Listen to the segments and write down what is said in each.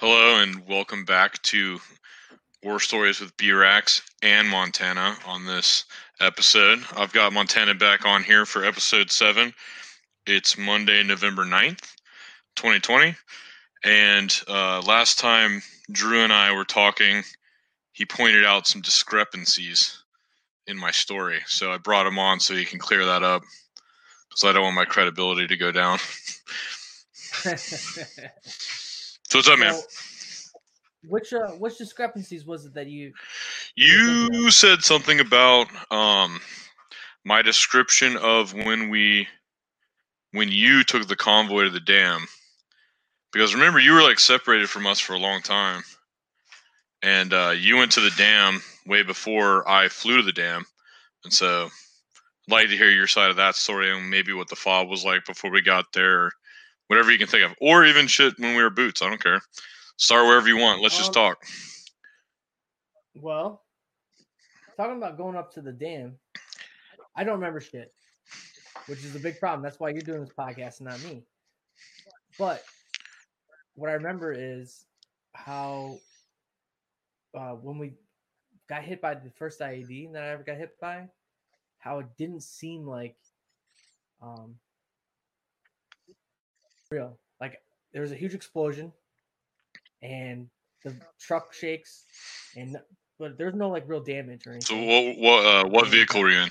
Hello and welcome back to War Stories with B-Rax and Montana on this episode. I've got Montana back on here for episode 7. It's Monday, November 9th, 2020. And uh, last time Drew and I were talking, he pointed out some discrepancies in my story. So I brought him on so he can clear that up because I don't want my credibility to go down. so what's up, man? Which uh, which discrepancies was it that you? You said something about um my description of when we when you took the convoy to the dam. Because remember you were like separated from us for a long time. And uh, you went to the dam way before I flew to the dam. And so I'd like to hear your side of that story and maybe what the fob was like before we got there, whatever you can think of. Or even shit when we were boots, I don't care. Start wherever you want. Let's just Um, talk. Well, talking about going up to the dam, I don't remember shit, which is a big problem. That's why you're doing this podcast and not me. But what I remember is how uh, when we got hit by the first IED that I ever got hit by, how it didn't seem like um, real. Like there was a huge explosion, and the truck shakes, and but there's no like real damage or anything. So what what uh, what vehicle were you in?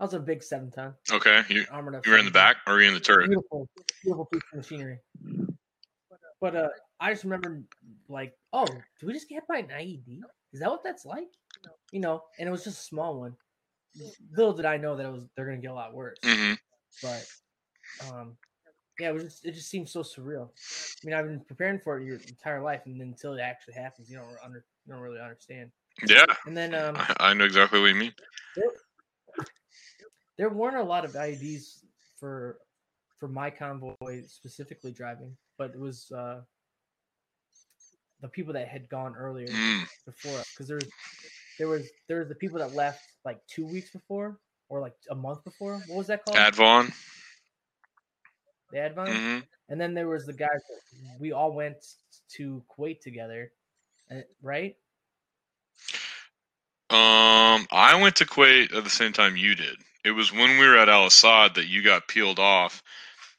I was a big seven ton Okay, you armored up. you were in the back or were you in the turret? Beautiful, beautiful piece of machinery. But uh, I just remember like, oh, do we just get hit by an IED? Is that what that's like? You know, and it was just a small one. Little did I know that it was they're gonna get a lot worse. hmm But um, yeah, it was just it just seems so surreal. I mean, I've been preparing for it your entire life, and then until it actually happens, you don't under you don't really understand. Yeah, And then um, I, I know exactly what you mean. there weren't a lot of IEDs for for my convoy specifically driving, but it was uh the people that had gone earlier Mm, before us because there was there was there was the people that left like two weeks before or like a month before. What was that called? Advon. The Advine. hmm And then there was the guys that we all went to Kuwait together, right? Um, I went to Kuwait at the same time you did. It was when we were at Al Asad that you got peeled off.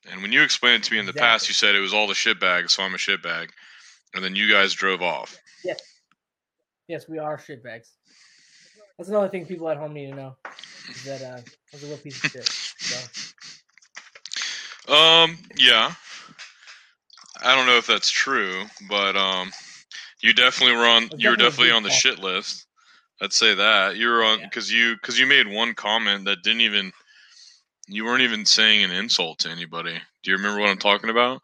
And when you explained it to me in the past, you said it was all the shit bags, so I'm a shit bag. And then you guys drove off. Yes, Yes, we are shitbags. That's another thing people at home need to know is that uh, I was a real piece of shit. So. Um, yeah. I don't know if that's true, but um, you definitely were on. You were definitely definitely a big on the shit list. I'd say that you were on Yeah. because you because you made one comment that didn't even. You weren't even saying an insult to anybody. Do you remember what I'm talking about?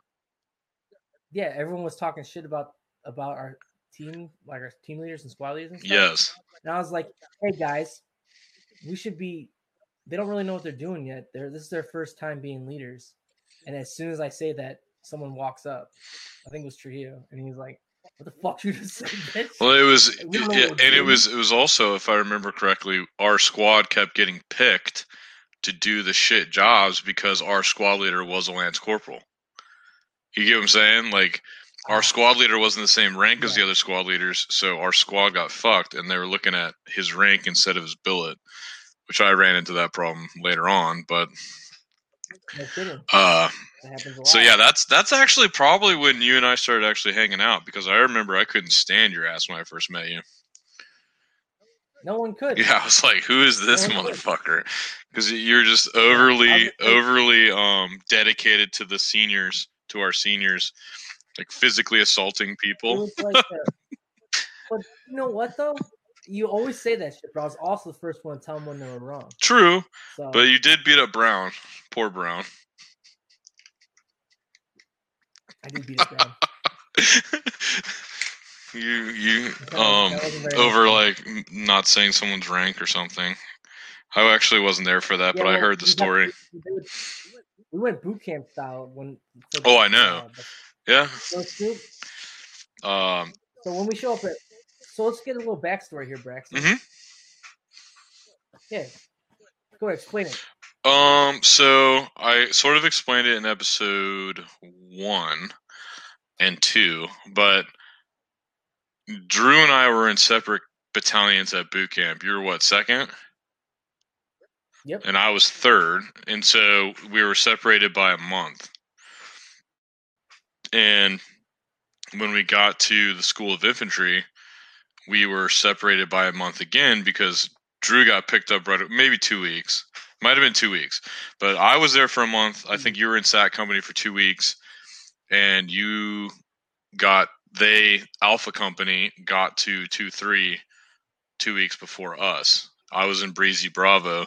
Yeah, everyone was talking shit about about our team, like our team leaders and squad leaders and stuff. Yes. And I was like, hey guys, we should be. They don't really know what they're doing yet. They're this is their first time being leaders. And as soon as I say that, someone walks up. I think it was Trujillo, and he's like, "What the fuck you just said, bitch?" Well, it was, We yeah, and it was, it was also, if I remember correctly, our squad kept getting picked to do the shit jobs because our squad leader was a lance corporal. You get what I'm saying? Like, our uh-huh. squad leader wasn't the same rank as the other squad leaders, so our squad got fucked, and they were looking at his rank instead of his billet, which I ran into that problem later on. But. Uh, That happens a lot. so yeah, that's that's actually probably when you and I started actually hanging out because I remember I couldn't stand your ass when I first met you. no one could. Yeah, I was like, "Who is this No, motherfucker?" Because you're just overly, overly um dedicated to the seniors, to our seniors, like physically assaulting people. like but you know what though? You always say that shit, but I was also the first one to tell them when they were wrong. True, So but you did beat up Brown. Poor Brown. I did beat up down. you you um that wasn't very over like not saying someone's rank or something. I actually wasn't there for that, Yeah, but I heard the story. we went boot camp style when. Oh, I know. the Yeah. Um. So when we show up at, so let's get a little backstory here, Braxton. Mhm. Yeah, go ahead, explain it. Um, so I sort of explained it in episode one, and two, but Drew and I were in separate battalions at boot camp. You were what second? Yep. And I was third, and so we were separated by a month. And when we got to the School of Infantry, we were separated by a month again because Drew got picked up right maybe two weeks. Might have been two weeks. But I was there for a month. I think you were in SAT company for two weeks. And you got they Alpha Company got to two three two weeks before us. I was in Breezy Bravo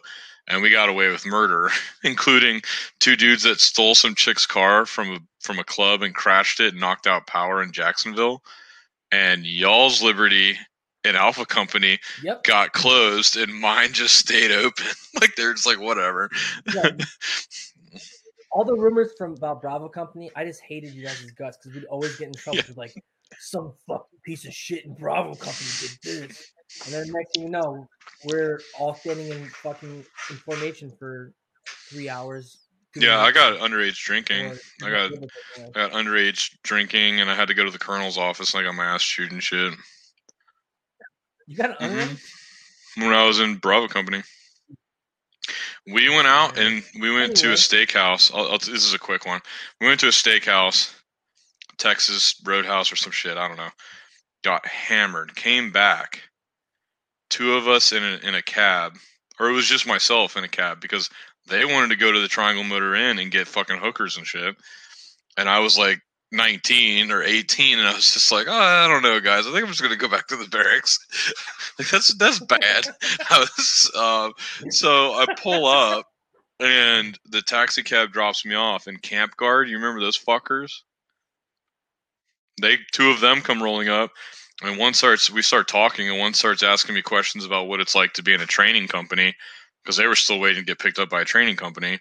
and we got away with murder, including two dudes that stole some chick's car from a from a club and crashed it and knocked out power in Jacksonville. And y'all's Liberty and Alpha Company Yep. got closed and mine just stayed open. like they're just like whatever. Yeah. All the rumors from about Bravo Company, I just hated you guys' guts because we'd always get in trouble with like some fucking piece of shit in Bravo Company did this. And then next thing you know, we're all standing in fucking in formation for three hours. yeah, I got underage drinking. I got I got underage drinking and I had to go to the colonel's office and I got my ass chewed and shit. You got an Mhm. underage? when I was in Bravo Company. We went out and we went to a steakhouse. I'll, I'll, this is a quick one. We went to a steakhouse, Texas Roadhouse or some shit. I don't know. Got hammered. Came back. Two of us in a, in a cab, or it was just myself in a cab because they wanted to go to the Triangle Motor Inn and get fucking hookers and shit. And I was like 19 or 18, and I was just like, oh, I don't know, guys. I think I'm just gonna go back to the barracks. like that's that's bad. Was, um, so I pull up, and the taxi cab drops me off. And Camp Guard, you remember those fuckers? They two of them come rolling up, and one starts. We start talking, and one starts asking me questions about what it's like to be in a training company because they were still waiting to get picked up by a training company.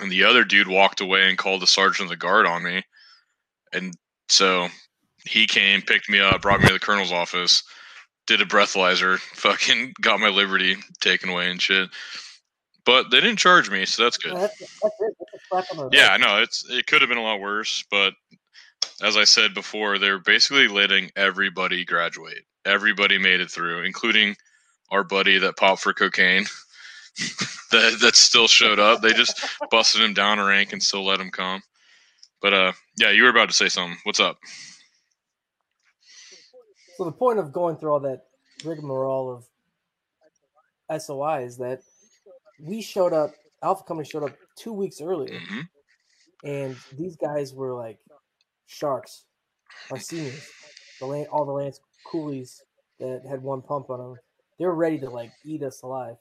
And the other dude walked away and called the sergeant of the guard on me, and so he came, picked me up, brought me to the colonel's office, did a breathalyzer, fucking got my liberty taken away and shit. But they didn't charge me, so that's good. That's, that's. That's Yeah, wrist. no, it's it could have been a lot worse, but as I said before, they're basically letting everybody graduate. Everybody made it through, including our buddy that popped for cocaine. that that still showed up. They just busted him down a rank and still let him come. But uh, yeah, you were about to say something. What's up? So the point of going through all that rigmarole of SOI is that we showed up. Alpha Company showed up two weeks earlier, hmm and these guys were like sharks, our seniors, the land, all the Lance coolies that had one pump on them. They were ready to like eat us alive,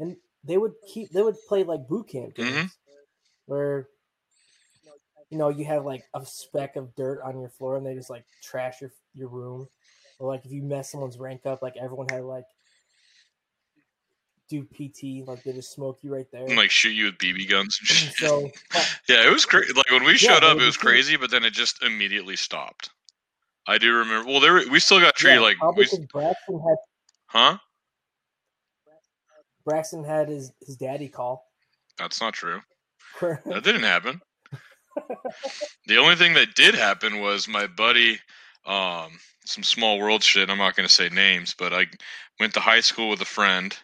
and they would keep. They would play like boot camp games Mhm. where. You know, you have like a speck of dirt on your floor, and they just like trash your your room, or like if you mess someone's rank up, like everyone had like do PT, like they just smoke you right there. And, like shoot you with BB guns and shit. so uh, Yeah, it was crazy. Like when we Yeah, showed up, it was cool. crazy, but then it just immediately stopped. I do remember. Well, there were, we still got treated yeah, like probably we, Braxton had huh? Braxton had his his daddy call. That's not true. That didn't happen. The only thing that did happen was my buddy, um, some small world shit. I'm not going to say names, but I went to high school with a friend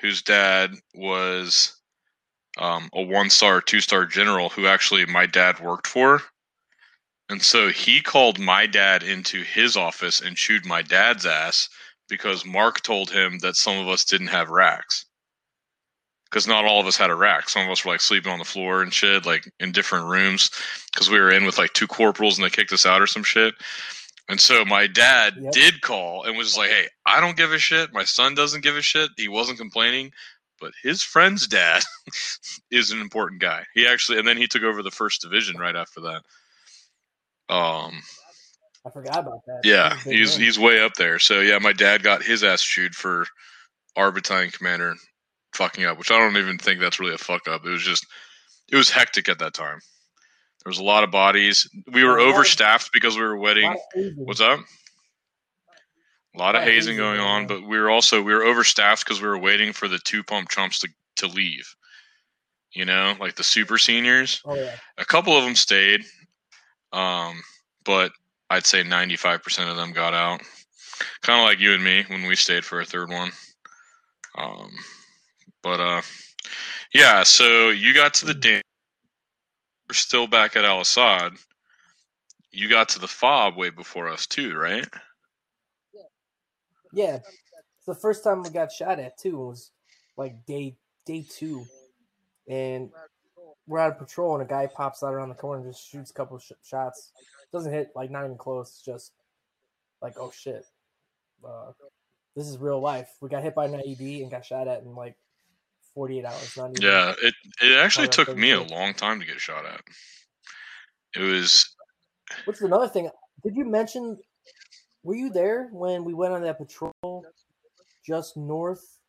whose dad was um, a one star, two star general who actually my dad worked for. And so he called my dad into his office and chewed my dad's ass because Mark told him that some of us didn't have racks. Because not all of us had a rack. Some of us were like sleeping on the floor and shit, like in different rooms. Because we were in with like two corporals and they kicked us out or some shit. And so my dad Yep. did call and was like, "Hey, I don't give a shit. My son doesn't give a shit. He wasn't complaining, but his friend's dad is an important guy. He actually, and then he took over the first division right after that. Um, I forgot about that. yeah, He's he's he's way up there. So yeah, my dad got his ass chewed for our battalion commander fucking up, which I don't even think that's really a fuck up. It was just it was hectic at that time. There was a lot of bodies. We were Yeah, a lot of- overstaffed because we were A waiting. lot of hazing. What's up? A lot of hazing going on, but we were also we were overstaffed because we were waiting for the two pump chumps to to leave. You know, like the super seniors Oh yeah. a couple of them stayed um but I'd say 95% of them got out. Kind of like you and me when we stayed for a third one. Um, but uh, yeah, so you got to the dam. We're still back at Al Asad. You got to the fob way before us too, right? Yeah, it's the first time we got shot at too. It was like day day two, and we're out of patrol, and a guy pops out around the corner and just shoots a couple sh- shots. Doesn't hit, like not even close. It's just like, oh shit, uh, this is real life. We got hit by an IED and got shot at and like 48 hours. Not even, Yeah, it it actually took me a long time to get shot at. It was What's another thing. Did you mention? Were you there when we went on that patrol just north?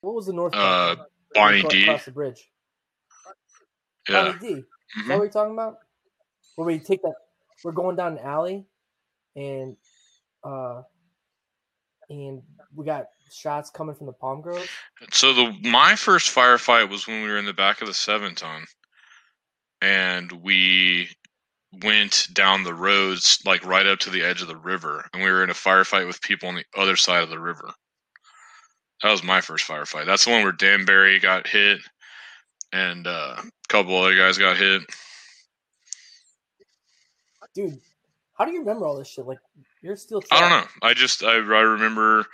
What was the north? Uh, part? Bonnie D. across the bridge. Yeah. Bonnie D. Is that Mhm. what you're talking about? Where we take that, we're going down an alley, and uh, and we got shots coming from the palm grove. So the my first firefight was when we were in the back of the seven ton, and we went down the roads like right up to the edge of the river, and we were in a firefight with people on the other side of the river. That was my first firefight. That's the one where Danbury got hit, and uh, a couple other guys got hit. Dude, how do you remember all this shit? Like you're still. I don't know. I just I, I remember.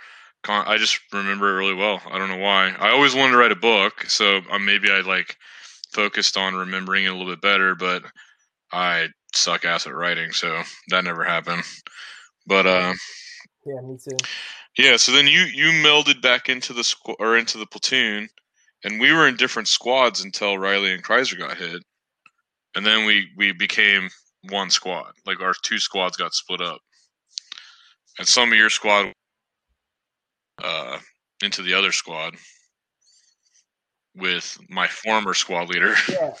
Con- I just remember it really well. I don't know why. I always wanted to write a book, so uh, maybe I like focused on remembering it a little bit better. But I suck ass at writing, so that never happened. But uh, Yeah, me too. yeah. So then you you melded back into the squ- or into the platoon, and we were in different squads until Riley and Kreiser got hit, and then we we became one squad. Like our two squads got split up, and some of your squad uh, into the other squad with my former squad leader, Yeah.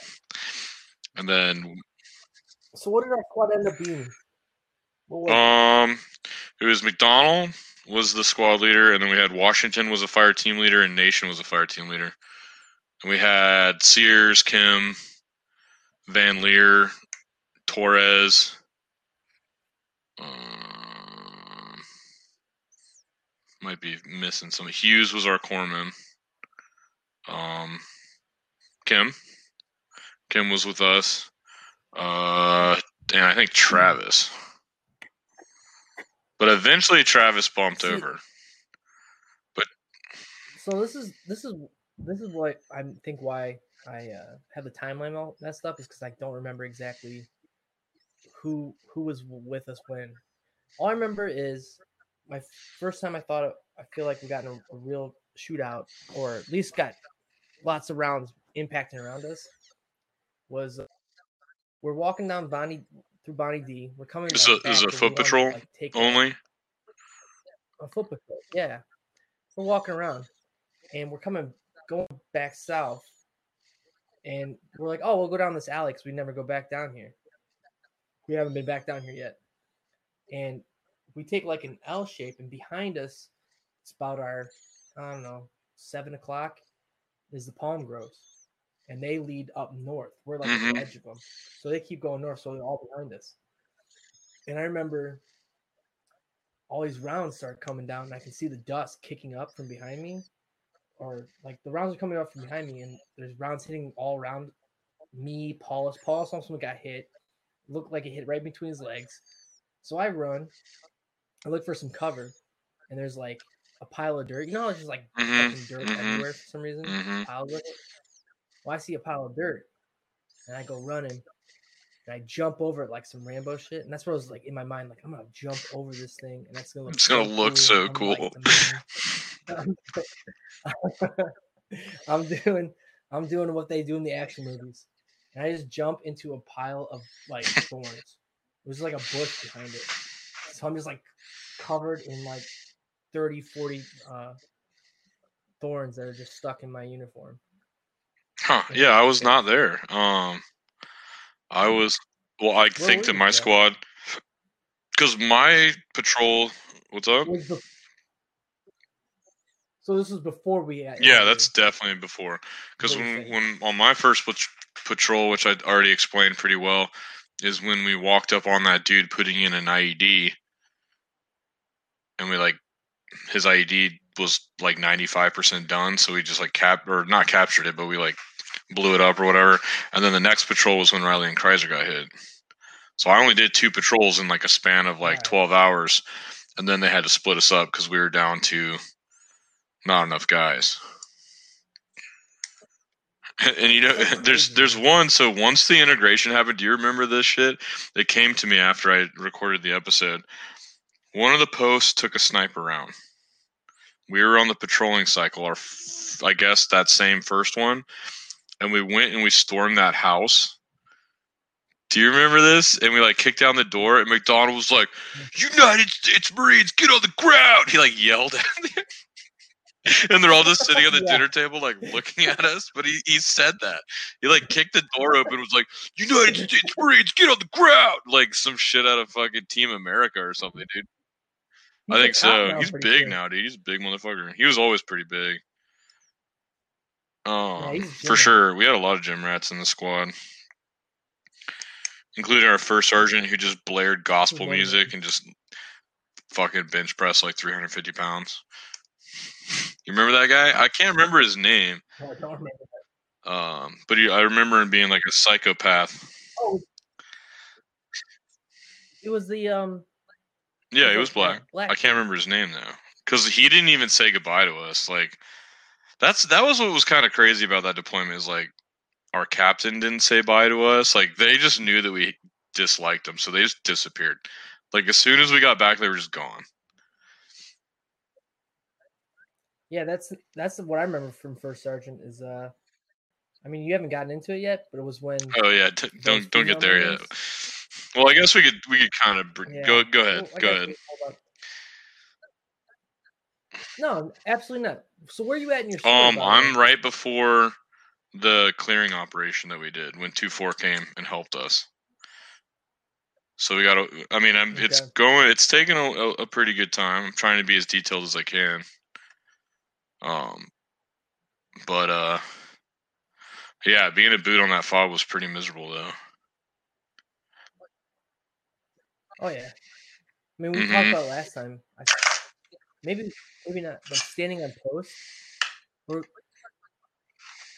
and then So what did our squad end up being? What was it? um, it was McDonald was the squad leader, and then we had Washington was a fire team leader, and Nation was a fire team leader. And we had Sears, Kim, Van Leer, Torres. Um, might be missing some. Hughes was our corpsman. Um, Kim. Kim was with us. Uh, and I think Travis. But eventually Travis bumped See- over. But so this is this is this is what I think why I uh, have the timeline all messed up is because I don't remember exactly who who was with us when. All I remember is my first time I thought it, I feel like we got in a, a real shootout or at least got lots of rounds impacting around us was uh, we're walking down Bonnie through Bonnie D. We're coming. Is like, it- is 'cause foot wanted to, patrol like, Only? a foot patrol. Yeah, we're walking around, and we're coming going back south, and we're like, oh, we'll go down this alley because we never go back down here. We haven't been back down here yet, and we take like an L shape, and behind us, it's about our I don't know seven o'clock is the palm groves, and they lead up north. We're like Mhm. the edge of them, so they keep going north, so they're all behind us. And I remember all these rounds start coming down, and I can see the dust kicking up from behind me, or like the rounds are coming up from behind me, and there's rounds hitting all around me. Paulus, Paulus almost got hit. Looked like it hit right between his legs. So I run. I look for some cover, and there's like a pile of dirt. You know, it's just like Mhm, fucking dirt mhm, everywhere for some reason. mhm. Piles of it. Well, I see a pile of dirt, and I go running. And I jump over it like some Rambo shit, and that's what I was like in my mind, like I'm gonna jump over this thing, and that's gonna look. It's gonna look so I'm, cool. man. I'm doing, I'm doing what they do in the action movies, and I just jump into a pile of like thorns. It was like a bush behind it, so I'm just like covered in like 30, 40 uh, thorns that are just stuck in my uniform. Huh. Yeah, I was not there. Um, I was. Well, I think that my squad, because my patrol. What's up? So this was before we. Had Yeah, that's definitely before. Because What do you when, when on my first patrol, which I'd already explained pretty well, is when we walked up on that dude putting in an IED, and we like his IED was like ninety five percent done, so we just like cap or not captured it, but we like blew it up or whatever. And then the next patrol was when Riley and Kreiser got hit. So I only did two patrols in like a span of like Right. 12 hours. And then they had to split us up because we were down to not enough guys. And you know, there's there's one. So once the integration happened, do you remember this shit? It came to me after I recorded the episode. One of the posts took a sniper round. We were on the patrolling cycle, our f- I guess that same first one, and we went and we stormed that house. Do you remember this? And we like kicked down the door, and McDonald was like, "United States Marines, get on the ground!" He like yelled at me, and they're all just sitting at the Yeah. dinner table, like looking at us. But he he said that he like kicked the door open, and was like, "United States Marines, get on the ground!" Like some shit out of fucking Team America or something, dude. I think so. now, He's big sure. now, dude. He's a big motherfucker. He was always pretty big. Um, a for sure. We had a lot of gym rats in the squad, including our first sergeant who just blared gospel music and just fucking bench press like 350 pounds. You remember that guy? I can't remember his name, No, I don't remember that. um, but he, I remember him being like a psychopath. Oh, it was the um. Yeah, he was black. Black. I can't remember his name though, because he didn't even say goodbye to us. Like, that's that was what was kind of crazy about that deployment. Is like our captain didn't say bye to us. Like they just knew that we disliked them, so they just disappeared. Like as soon as we got back, they were just gone. Yeah, that's that's what I remember from First Sergeant. Is uh, I mean, you haven't gotten into it yet, but it was when. Oh yeah, t- don't don't get there yet. Well, I guess we could we could kind of br- Yeah. go go ahead Well, go ahead. you. Hold on. No, absolutely not. So where are you at in your story? Um, I'm way? right before the clearing operation that we did when two four came and helped us. So we got to. I mean, I'm. It's Okay. going. It's taking a, a, a pretty good time. I'm trying to be as detailed as I can. Um, but uh, yeah, being a boot on that fob was pretty miserable though. Oh yeah. I mean, we Mhm. talked about last time. I, maybe, maybe not. But standing on post. Or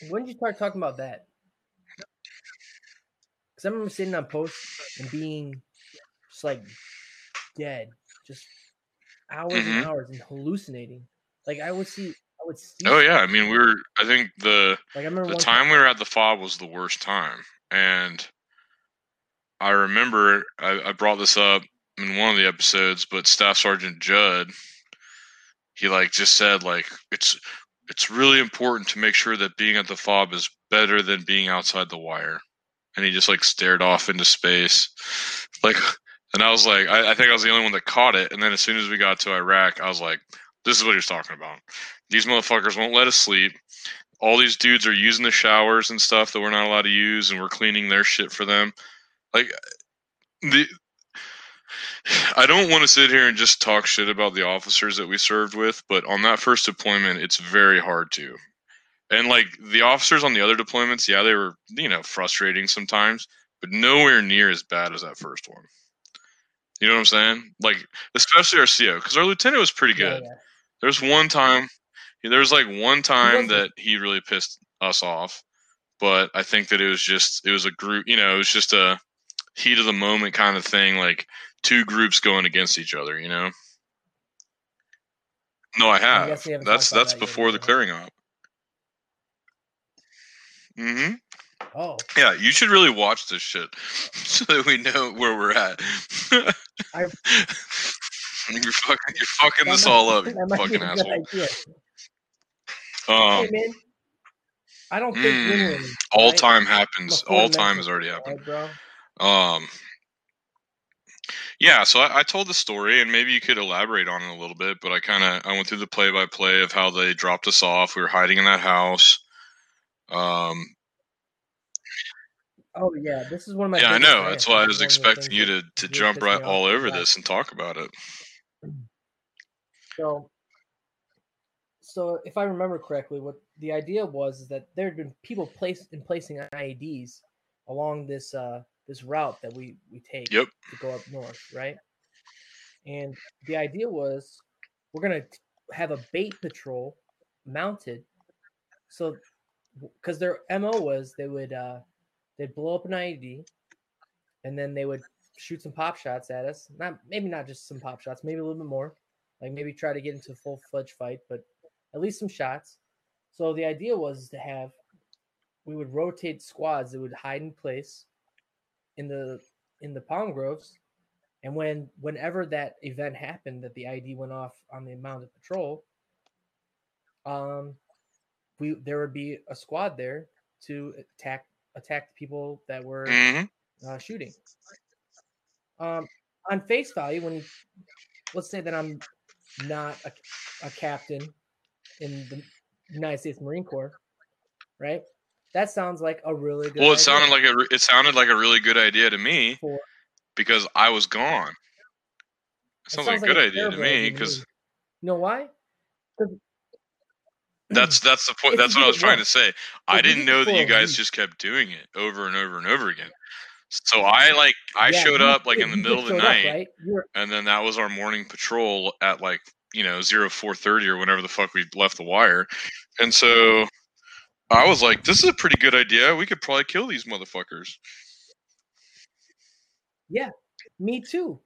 when did you start talking about that? Because I remember sitting on post and being just like dead, just hours Mhm. and hours and hallucinating. Like I would see, I would see. Oh yeah, I mean we were. I think the Like I remember the one time we were at the fob was the worst time and i remember I, I brought this up in one of the episodes but staff sergeant judd he like just said like it's it's really important to make sure that being at the fob is better than being outside the wire. And he just like stared off into space. Like and i was like I, I think i was the only one that caught it. And then as soon as we got to iraq i was like this is what he was talking about. These motherfuckers won't let us sleep. All these dudes are using the showers and stuff that we're not allowed to use and we're cleaning their shit for them like the i don't want to sit here and just talk shit about the officers that we served with but on that first deployment it's very hard to. And like the officers on the other deployments yeah they were you know frustrating sometimes but nowhere near as bad as that first one. You know what i'm saying? Like especially our co because our lieutenant was pretty good. yeah. there's one time, there was like one time that he really pissed us off, but I think that it was just it was a group, you know, it was just a heat of the moment kind of thing, like two groups going against each other, you know. No, I have. guess That's that's that before the clearing op. hmm Oh, Yeah, you should really watch this shit so that we know where we're at. I- you're fucking, you're fucking this might- all up, you that might be fucking asshole. Um, hey man, I don't think mm, win-win. all right? time happens. I'm All time has already happened. right, bro. Um, yeah, so I, I told the story, and maybe you could elaborate on it a little bit. But I kind of I went through the play by play of how they dropped us off. We were hiding in that house. Um, Oh yeah, this is one of my. yeah, I know. That's why I was is one of the expecting you to to jump right all over this and talk about it. So, so if I remember correctly, what the idea was is that there had been people placed in placing IEDs along this uh this route that we we take Yep. to go up north, right? And the idea was we're gonna have a bait patrol mounted, so because their mo was they would uh they'd blow up an IED, and then they would shoot some pop shots at us. Not maybe not just some pop shots, maybe a little bit more. Like maybe try to get into a full fledged fight, but at least some shots. So the idea was to have we would rotate squads that would hide in place in the in the palm groves, and when whenever that event happened that the ID went off on the mounted patrol, um, we there would be a squad there to attack attack the people that were hmm uh, shooting. Um, on face value, when let's say that I'm not a, a captain in the United States Marine Corps, right? That sounds like a really good. Well, it idea sounded like a it sounded like a really good idea to me for because I was gone. It it sounds like a good idea to me because You know why? that's that's the point. That's what I was trying to say. I didn't know that you guys just kept doing it over and over and over again. So I like I Yeah, showed up like in the middle of the showed up, night, right? And then that was our morning patrol at like you know zero four thirty or whenever the fuck we left the wire, and so I was like, "This is a pretty good idea. We could probably kill these motherfuckers." Yeah, me too.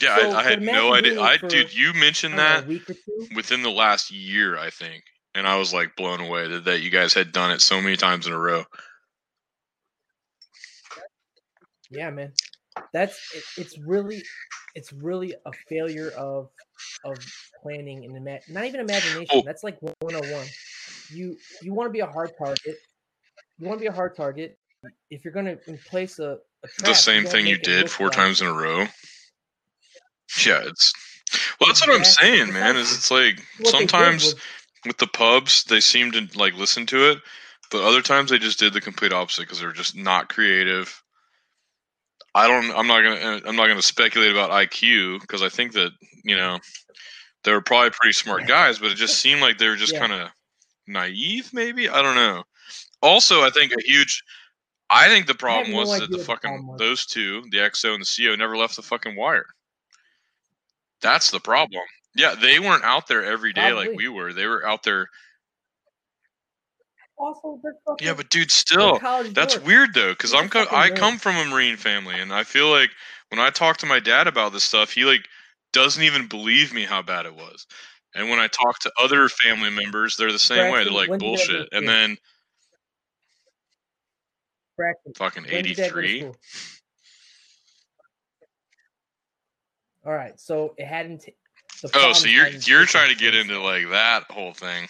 Yeah, So, I, I had no idea. I for, dude, you mentioned know, that a week or two. within the last year, I think, and I was like blown away that, that you guys had done it so many times in a row. Yeah, man. That's it, it's really it's really a failure of of planning and ima- not even imagination. Oh. That's like 101. You you want to be a hard target. You want to be a hard target. If you're going to place a, a trap, the same don't thing you did four times in a row. Yeah, it's well. That's what I'm saying, man. Is it's like What they did sometimes with the pubs they seem to like listen to it, but other times they just did the complete opposite because they're just not creative. I don't. I'm not gonna. I'm not gonna speculate about IQ because I think that you know they were probably pretty smart guys, but it just seemed like they were just Yeah. kind of naive. Maybe I don't know. Also, I think a huge. I think the problem was idea that the the fucking was. those two, the XO and the CO, never left the fucking wire. That's the problem. Yeah, they weren't out there every day like we were. They were out there. also Yeah, but dude, still, that's dorks. weird though, because I'm co- I come from a Marine family, and I feel like when I talk to my dad about this stuff, he like doesn't even believe me how bad it was. And when I talk to other family members, they're the same way. They're like when did you guys go bullshit. And then Braxton, fucking when did your dad go to 83. school? All right, so it hadn't. Oh, so you're you're trying to get into like that whole thing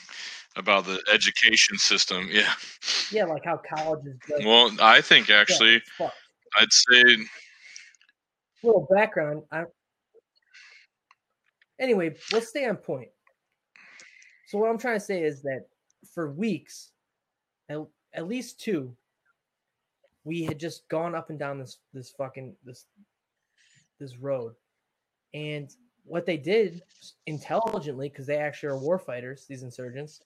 about the education system. Yeah. yeah, like how colleges go. Well, I think actually, fucked. I'd say little background. I, anyway, let's stay on point. So what I'm trying to say is that for weeks, at, at least two, we had just gone up and down this this fucking this this road, and what they did intelligently, because they actually are war fighters, these insurgents,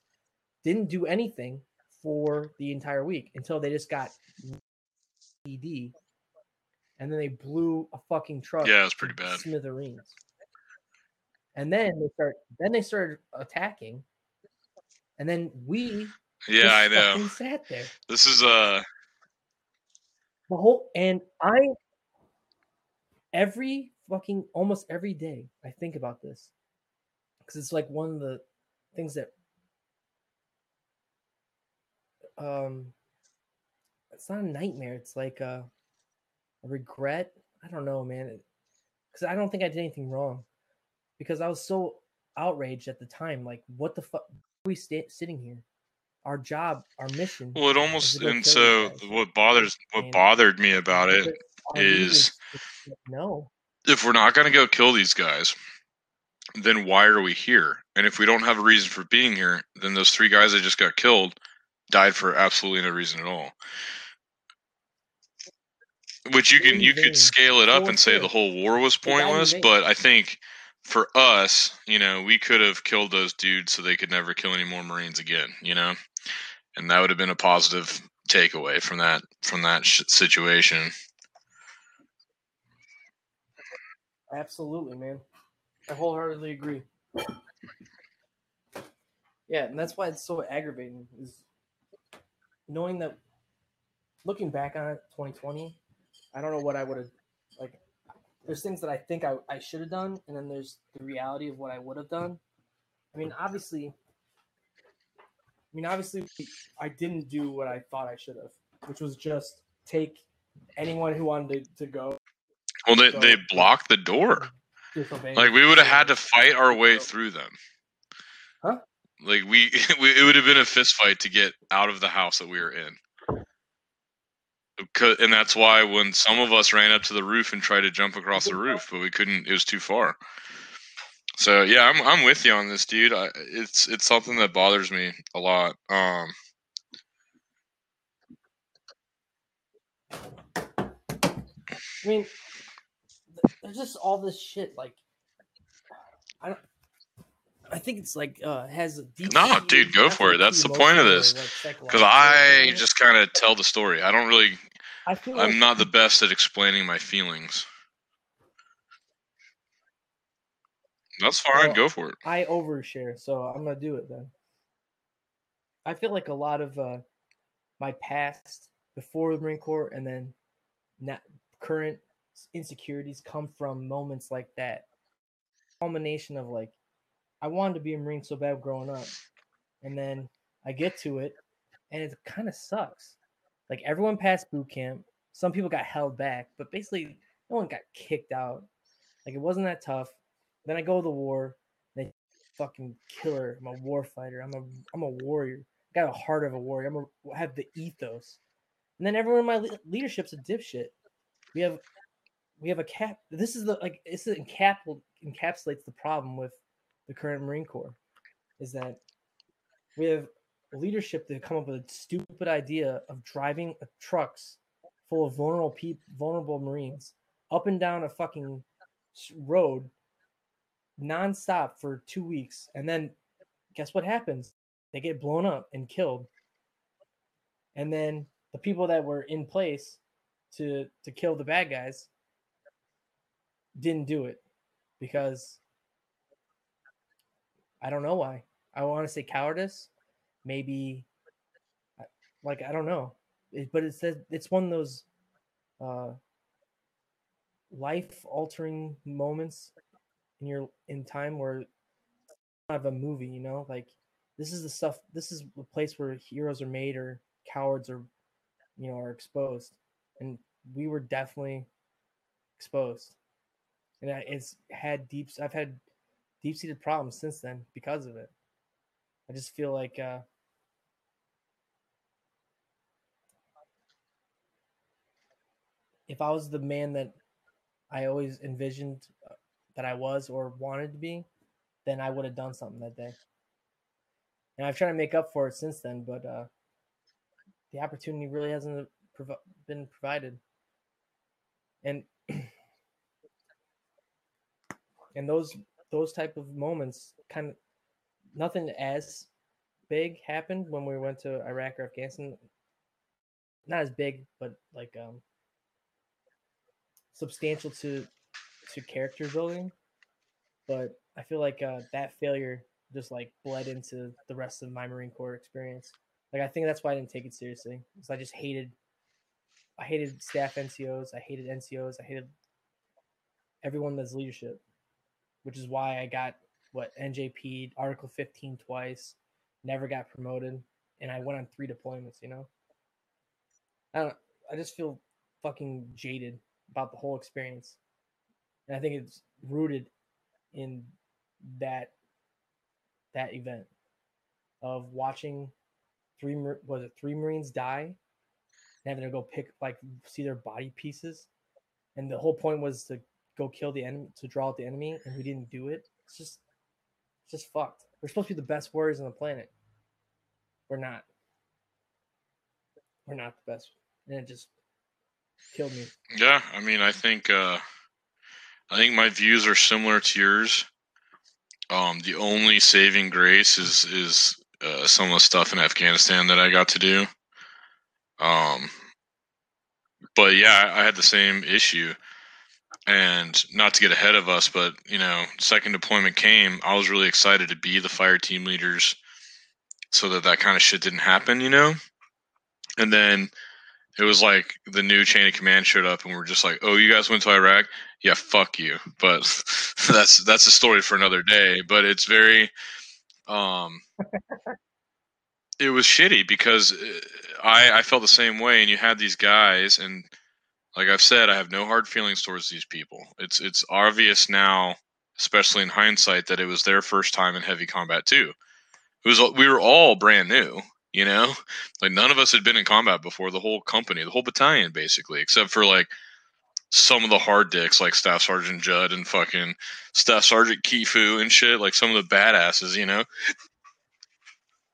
didn't do anything for the entire week until they just got ED, and then they blew a fucking truck. Yeah, it was pretty bad. Smithereens. And then they start. Then they started attacking, and then we. yeah, I know. Sat there This is uh the whole, and I. Every fucking almost every day, I think about this because it's like one of the things that. Um, it's not a nightmare. It's like a, a regret. I don't know, man. Because I don't think I did anything wrong. Because I was so outraged at the time. Like, what the fuck? We sta- sitting here? Our job, our mission. well, it almost and so guys. what bothers what And- bothered me about it is is- leaders just said no. if we're not going to go kill these guys, then why are we here? And if we don't have a reason for being here, then those three guys that just got killed died for absolutely no reason at all. Which you can you could scale it up and say the whole war was They died in pointless, but I think for us, you know, we could have killed those dudes so they could never kill any more Marines again, you know, and that would have been a positive takeaway from that from that sh- situation. Absolutely, man. I wholeheartedly agree. Yeah, and that's why it's so aggravating is knowing that looking back on it, 2020, I don't know what I would have like there's things that I think I, I should have done, and then there's the reality of what I would have done. I mean, obviously I mean, obviously I didn't do what I thought I should have, which was just take anyone who wanted to, to go. Well, they, they blocked the door. Like we would have had to fight our way through them. Huh? Like we, we it would have been a fist fight to get out of the house that we were in. And that's why when some of us ran up to the roof and tried to jump across the roof, but we couldn't. It was too far. So yeah, I'm I'm with you on this, dude. I, it's it's something that bothers me a lot. Um, I mean, there's just all this shit. Like, I don't. I think it's like uh has a deep. No, dude, go for it. That's the point of this. because psychological I just kind of tell the story. I don't really. I feel like I'm not the best at explaining my feelings. That's fine. Well, Go for it. I overshare, so I'm gonna do it then. I feel like a lot of uh, my past before the Marine Corps and then na current insecurities come from moments like that. Culmination of like, I wanted to be a Marine so bad growing up, and then I get to it, and it kind of sucks. Like everyone passed boot camp. Some people got held back, but basically no one got kicked out. Like it wasn't that tough. Then I go to the war. They fucking killer. I'm a war fighter. I'm a I'm a warrior. I got a heart of a warrior. I'm a, I have the ethos. And then everyone in my le- leadership's a dipshit. We have we have a cap. This is the like this is encap encapsulates the problem with the current Marine Corps, is that we have leadership to come up with a stupid idea of driving trucks full of vulnerable people, vulnerable Marines up and down a fucking road nonstop for two weeks, and then guess what happens? They get blown up and killed, and then the people that were in place to to kill the bad guys didn't do it because I don't know why. I want to say cowardice, maybe like I don't know, it, but it says it's one of those uh, life altering moments in your in time where of a movie, you know, like this is the stuff. This is the place where heroes are made or cowards are, you know, are exposed, and we were definitely exposed, and it's had deep. I've had deep seated problems since then because of it. I just feel like uh, if I was the man that I always envisioned uh, that I was or wanted to be, then I would have done something that day. And I've tried to make up for it since then, but uh, the opportunity really hasn't provi- been provided. And and those those type of moments kind of nothing as big happened when we went to Iraq or Afghanistan. Not as big, but like um substantial to to character building. But I feel like uh, that failure just like bled into the rest of my Marine Corps experience. Like I think that's why I didn't take it seriously. Because I just hated I hated staff NCOs, I hated NCOs, I hated everyone that's leadership. Which is why I got what NJP Article 15 twice, never got promoted, and I went on three deployments, you know? I don't I just feel fucking jaded about the whole experience. And I think it's rooted in that that event of watching three was it three Marines die, and having to go pick like see their body pieces, and the whole point was to go kill the enemy to draw out the enemy, and we didn't do it. It's just it's just fucked. We're supposed to be the best warriors on the planet. We're not. We're not the best, and it just killed me. Yeah, I mean, I think uh, I think my views are similar to yours. Um, the only saving grace is is uh, some of the stuff in Afghanistan that I got to do. Um, but yeah, I, I had the same issue. and not to get ahead of us, but you know, second deployment came. I was really excited to be the fire team leaders, so that that kind of shit didn't happen, you know. And then it was like the new chain of command showed up, and we're just like, "Oh, you guys went to Iraq? Yeah, fuck you." But that's that's a story for another day. But it's very, um, it was shitty because uh, I I felt the same way, and you had these guys and like I've said, I have no hard feelings towards these people. It's it's obvious now, especially in hindsight, that it was their first time in heavy combat too. It was we were all brand new, you know, like none of us had been in combat before. The whole company, the whole battalion, basically, except for like some of the hard dicks like Staff Sergeant Judd and fucking Staff Sergeant Kifu and shit, like some of the badasses, you know.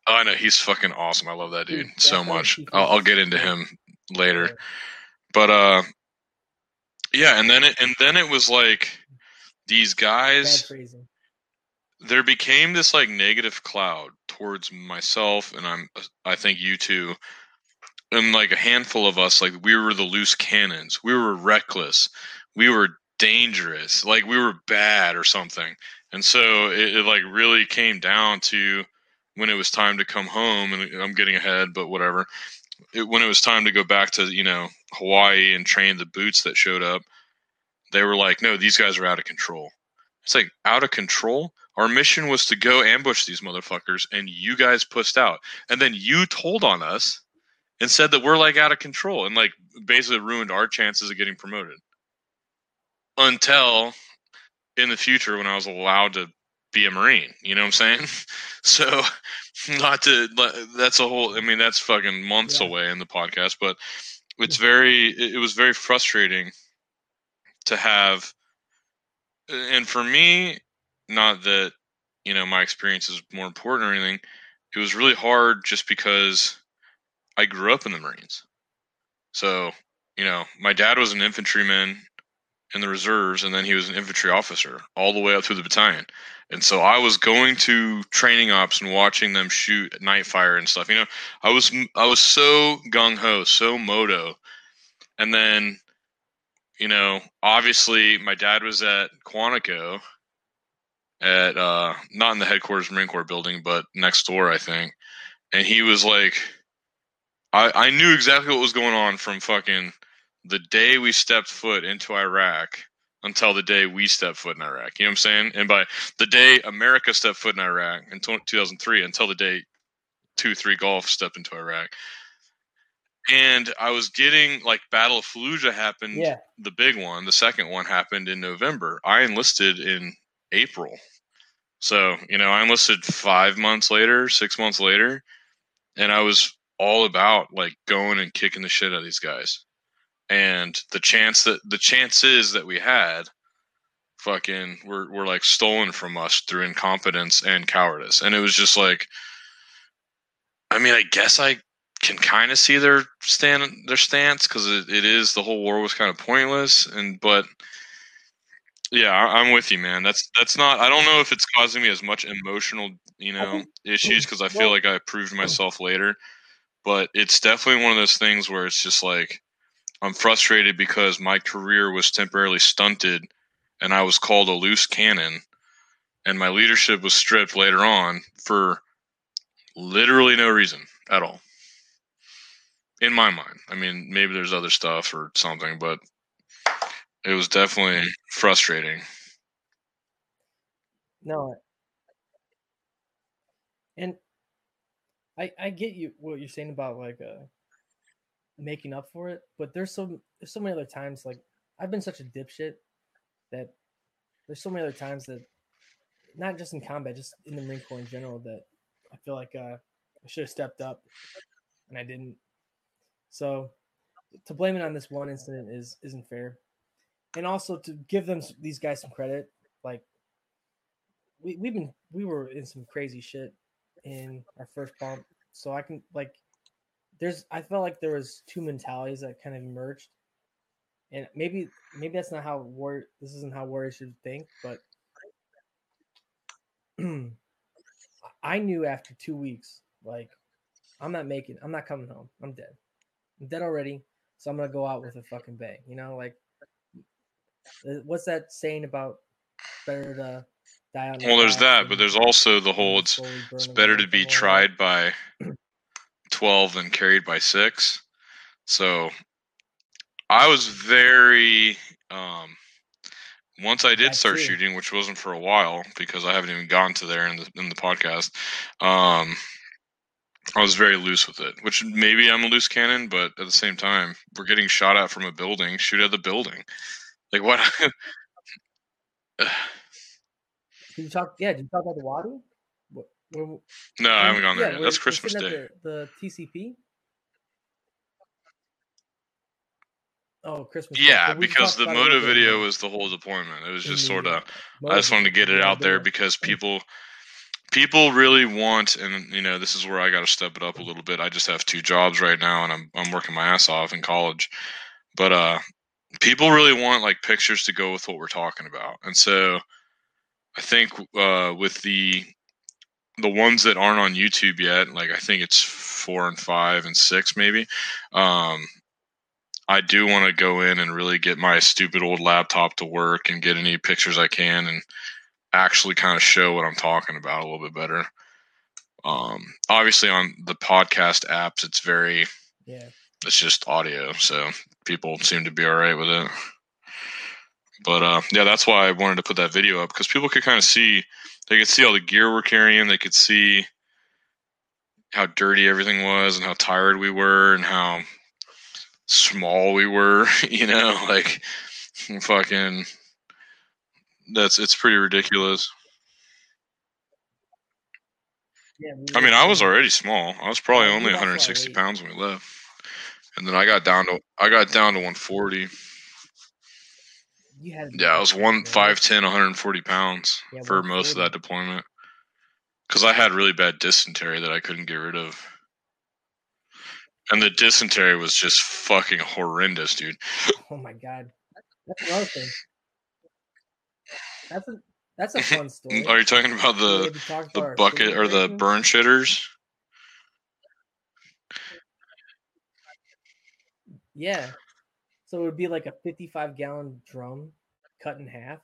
Oh, I know he's fucking awesome. I love that dude so much. I'll, I'll get into him later. But uh, yeah, and then it and then it was like these guys. There became this like negative cloud towards myself, and I'm uh, I think you too, and like a handful of us. Like we were the loose cannons. We were reckless. We were dangerous. Like we were bad or something. And so it, it like really came down to when it was time to come home and uh, I'm getting ahead, but whatever it, when it was time to go back to you know Hawaii and train the boots that showed up, they were like, "No, these guys are out of control." It's like out of control. Our mission was to go ambush these motherfuckers, and you guys pushed out, and then you told on us and said that we're like out of control, and like basically ruined our chances of getting promoted. Until in the future, when I was allowed to be a Marine, you know what I'm saying? So not to that's a whole i mean that's fucking months yeah. away in the podcast but it's very it was very frustrating to have and for me not that you know my experience is more important or anything it was really hard just because i grew up in the marines so you know my dad was an infantryman in the reserves and then he was an infantry officer all the way up through the battalion and so I was going to training ops and watching them shoot at night fire and stuff. You know, I was I was so gung ho, so moto. And then, you know, obviously my dad was at Quantico at uh not in the headquarters Marine Corps building, but next door, I think. And he was like I, I knew exactly what was going on from fucking the day we stepped foot into Iraq until the day we step foot in Iraq. You know what I'm saying? And by the day America stepped foot in Iraq in 2003 until the day 2 3 Golf stepped into Iraq. And I was getting like Battle of Fallujah happened, yeah. the big one. The second one happened in November. I enlisted in April. So, you know, I enlisted five months later, six months later, and I was all about like going and kicking the shit out of these guys and the chance that the chances that we had fucking were, were like stolen from us through incompetence and cowardice and it was just like i mean i guess i can kind of see their stand their stance because it, it is the whole war was kind of pointless and but yeah i'm with you man that's that's not i don't know if it's causing me as much emotional you know issues because i feel like i proved oh. myself later but it's definitely one of those things where it's just like I'm frustrated because my career was temporarily stunted and I was called a loose cannon and my leadership was stripped later on for literally no reason at all. In my mind. I mean, maybe there's other stuff or something, but it was definitely frustrating. No. And I I get you what you're saying about like uh making up for it. But there's so there's so many other times like I've been such a dipshit that there's so many other times that not just in combat, just in the Marine Corps in general, that I feel like uh, I should have stepped up and I didn't. So to blame it on this one incident is isn't fair. And also to give them these guys some credit, like we we've been we were in some crazy shit in our first bump. So I can like there's I felt like there was two mentalities that kind of emerged, and maybe maybe that's not how war. This isn't how warriors should think, but I knew after two weeks, like I'm not making, I'm not coming home. I'm dead. I'm dead already. So I'm gonna go out with a fucking bang. You know, like What's that saying about better to die on? the Well, there's that, but there's also the whole it's it's better to be tried by 12 than carried by 6. So I was very um once I did start shooting, which wasn't for a while because I haven't even gone to there in the in the podcast. Um I was very loose with it, which maybe I'm a loose cannon, but at the same time, we're getting shot at from a building. Shoot at the building. Like what? Did you talk? Yeah, did you talk about the? What, where, no, I haven't gone there yeah, yet. That's Christmas Day. The, the TCP. Oh, Christmas. Yeah, because the about it a little moto video was the whole deployment. It was just sort of I just wanted to get it out there because people people really want and you know this is where I got to step it up a little bit. I just have two jobs right now and I'm I'm working my ass off in college. But uh people really want like pictures to go with what we're talking about. And so I think uh with the the ones that aren't on YouTube yet, like I think it's 4 and 5 and 6 maybe. Um I do want to go in and really get my stupid old laptop to work and get any pictures I can and actually kind of show what I'm talking about a little bit better. Um, obviously, on the podcast apps, it's very Yeah, it's just audio, so people seem to be all right with it. But uh, yeah, that's why I wanted to put that video up because people could kind of see they could see all the gear we're carrying. They could see how dirty everything was and how tired we were and how small we were. You know, like fucking. That's it's pretty ridiculous. yeah. I mean, I was already small. I was probably only lost a lot of 160 pounds when we left, and then I got down to I got down to 140. You had Yeah, I was one Yeah, five ten, 140 pounds Yeah, for most of that deployment. Because I had really bad dysentery that I couldn't get rid of, and the dysentery was just fucking horrendous, dude. Oh my god, that's another thing. That's a that's a fun story. Are you talking about the had to talk the bucket or the burn shitters? Yeah. So it would be like a 55 gallon drum cut in half.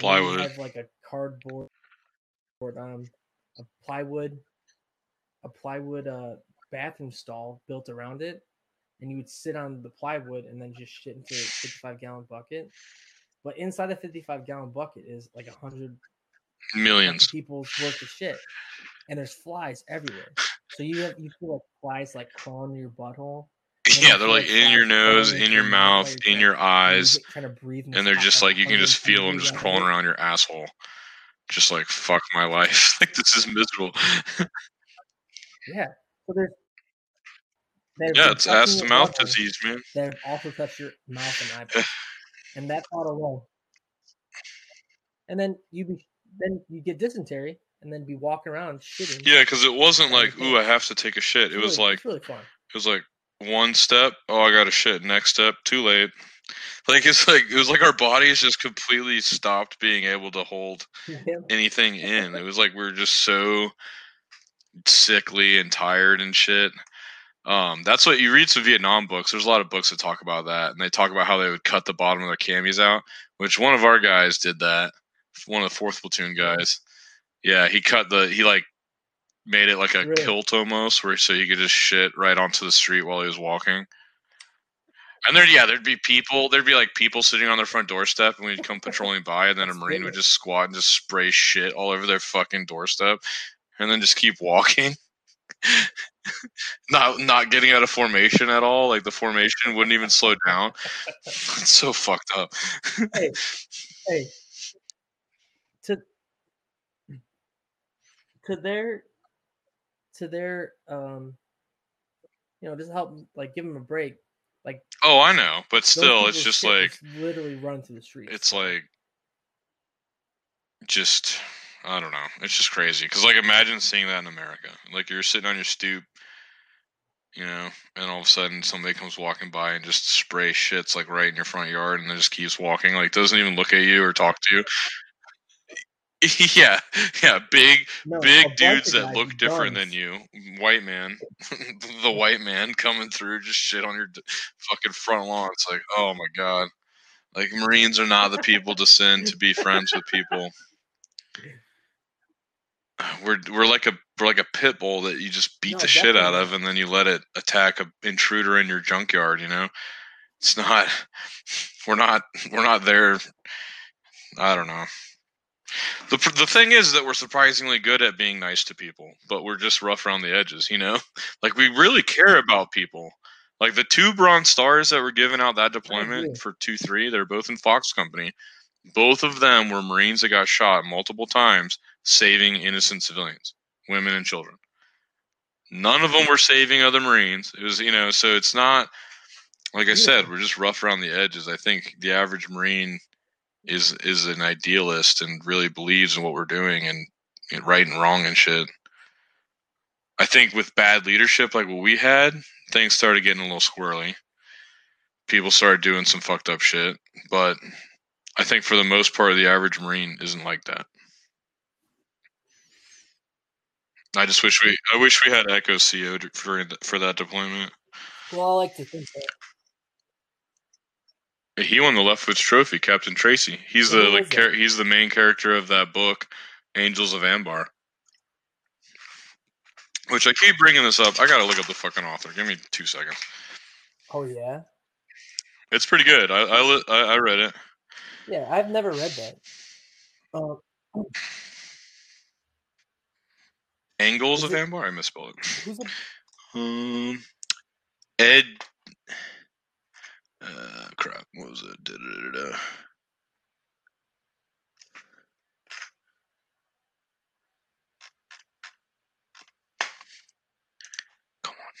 and then you'd Plywood. Have like a cardboard, or, um, a plywood, a plywood uh bathroom stall built around it, and you would sit on the plywood and then just shit into a 55 gallon bucket. But inside the 55 gallon bucket is like a hundred Millions. people's worth of shit, and there's flies everywhere. So you have you feel like flies like crawling in your butthole. Yeah, they're like in your nose, in your mouth in your eyes, trying to breathe, and they're just like you can just feel them just crawling around your asshole. Just like fuck my life. like this is miserable. Yeah. So there's yeah, it's ass to mouth disease, man. that also touched your mouth and eyebrows, and that thought alone. And then you be then you get dysentery, and then be walking around shitting. Yeah, because it wasn't like, ooh, I have to take a shit. It was really- like really it was like one step, oh I got to shit. Next step, too late. Like it's like it was like our bodies just completely stopped being able to hold anything in. It was like we were just so sickly and tired and shit. Um, that's what you read some Vietnam books. There's a lot of books that talk about that, and they talk about how they would cut the bottom of their camis out. Which one of our guys did that? One of the fourth platoon guys. Yeah, he cut the he like made it like a Really? kilt almost, where so he could just shit right onto the street while he was walking. And there, yeah, there'd be people. There'd be like people sitting on their front doorstep, and we'd come patrolling by, and then a marine would just squat and just spray shit all over their fucking doorstep, and then just keep walking. not not getting out of formation at all. Like the formation wouldn't even slow down. it's so fucked up. hey, hey, to to their to their um, you know, just help like give them a break. Like Oh, I know, but still, it's just like literally run through the street it's like just I don't know. It's just crazy because like imagine seeing that in America. Like you're sitting on your stoop, you know, and all of a sudden somebody comes walking by and just spray shits like right in your front yard, and then just keeps walking. Like doesn't even look at you or talk to you. yeah, yeah, big No, big dudes that look different guns. than you. White man, the white man coming through, just shit on your d- fucking front lawn. It's like, oh my god. Like Marines are not the people to send to be friends with people. We're we're like a we're like a pit bull that you just beat No, the shit out of, and then you let it attack an intruder in your junkyard. You know, it's not. We're not. We're not there. I don't know. The the thing is that we're surprisingly good at being nice to people, but we're just rough around the edges. You know, like we really care about people. Like the two bronze stars that were given out that deployment for two three, they're both in Fox Company. Both of them were Marines that got shot multiple times, saving innocent civilians, women and children. None of them were saving other Marines. It was, you know, so it's not like I said, we're just rough around the edges. I think the average Marine is is an idealist and really believes in what we're doing and, right and wrong and shit. I think with bad leadership like what we had, things started getting a little squirrely. People started doing some fucked up shit, but I think for the most part, the average Marine isn't like that. I just wish we, I wish we had Echo CO for for that deployment. Well, I like to think that. He won the Leftwich Trophy, Captain Tracy. He's the like, char- he's the main character of that book, Angels of Anbar. Which I keep bringing this up. I gotta look up the fucking author. Give me two seconds. Oh yeah, It's pretty good. I I, li- I, I read it. yeah. I've never read that. Um, Angles of it- Anbar. I misspelled it. Um, Ed. Uh, crap. What was it? Da-da-da-da. Come on.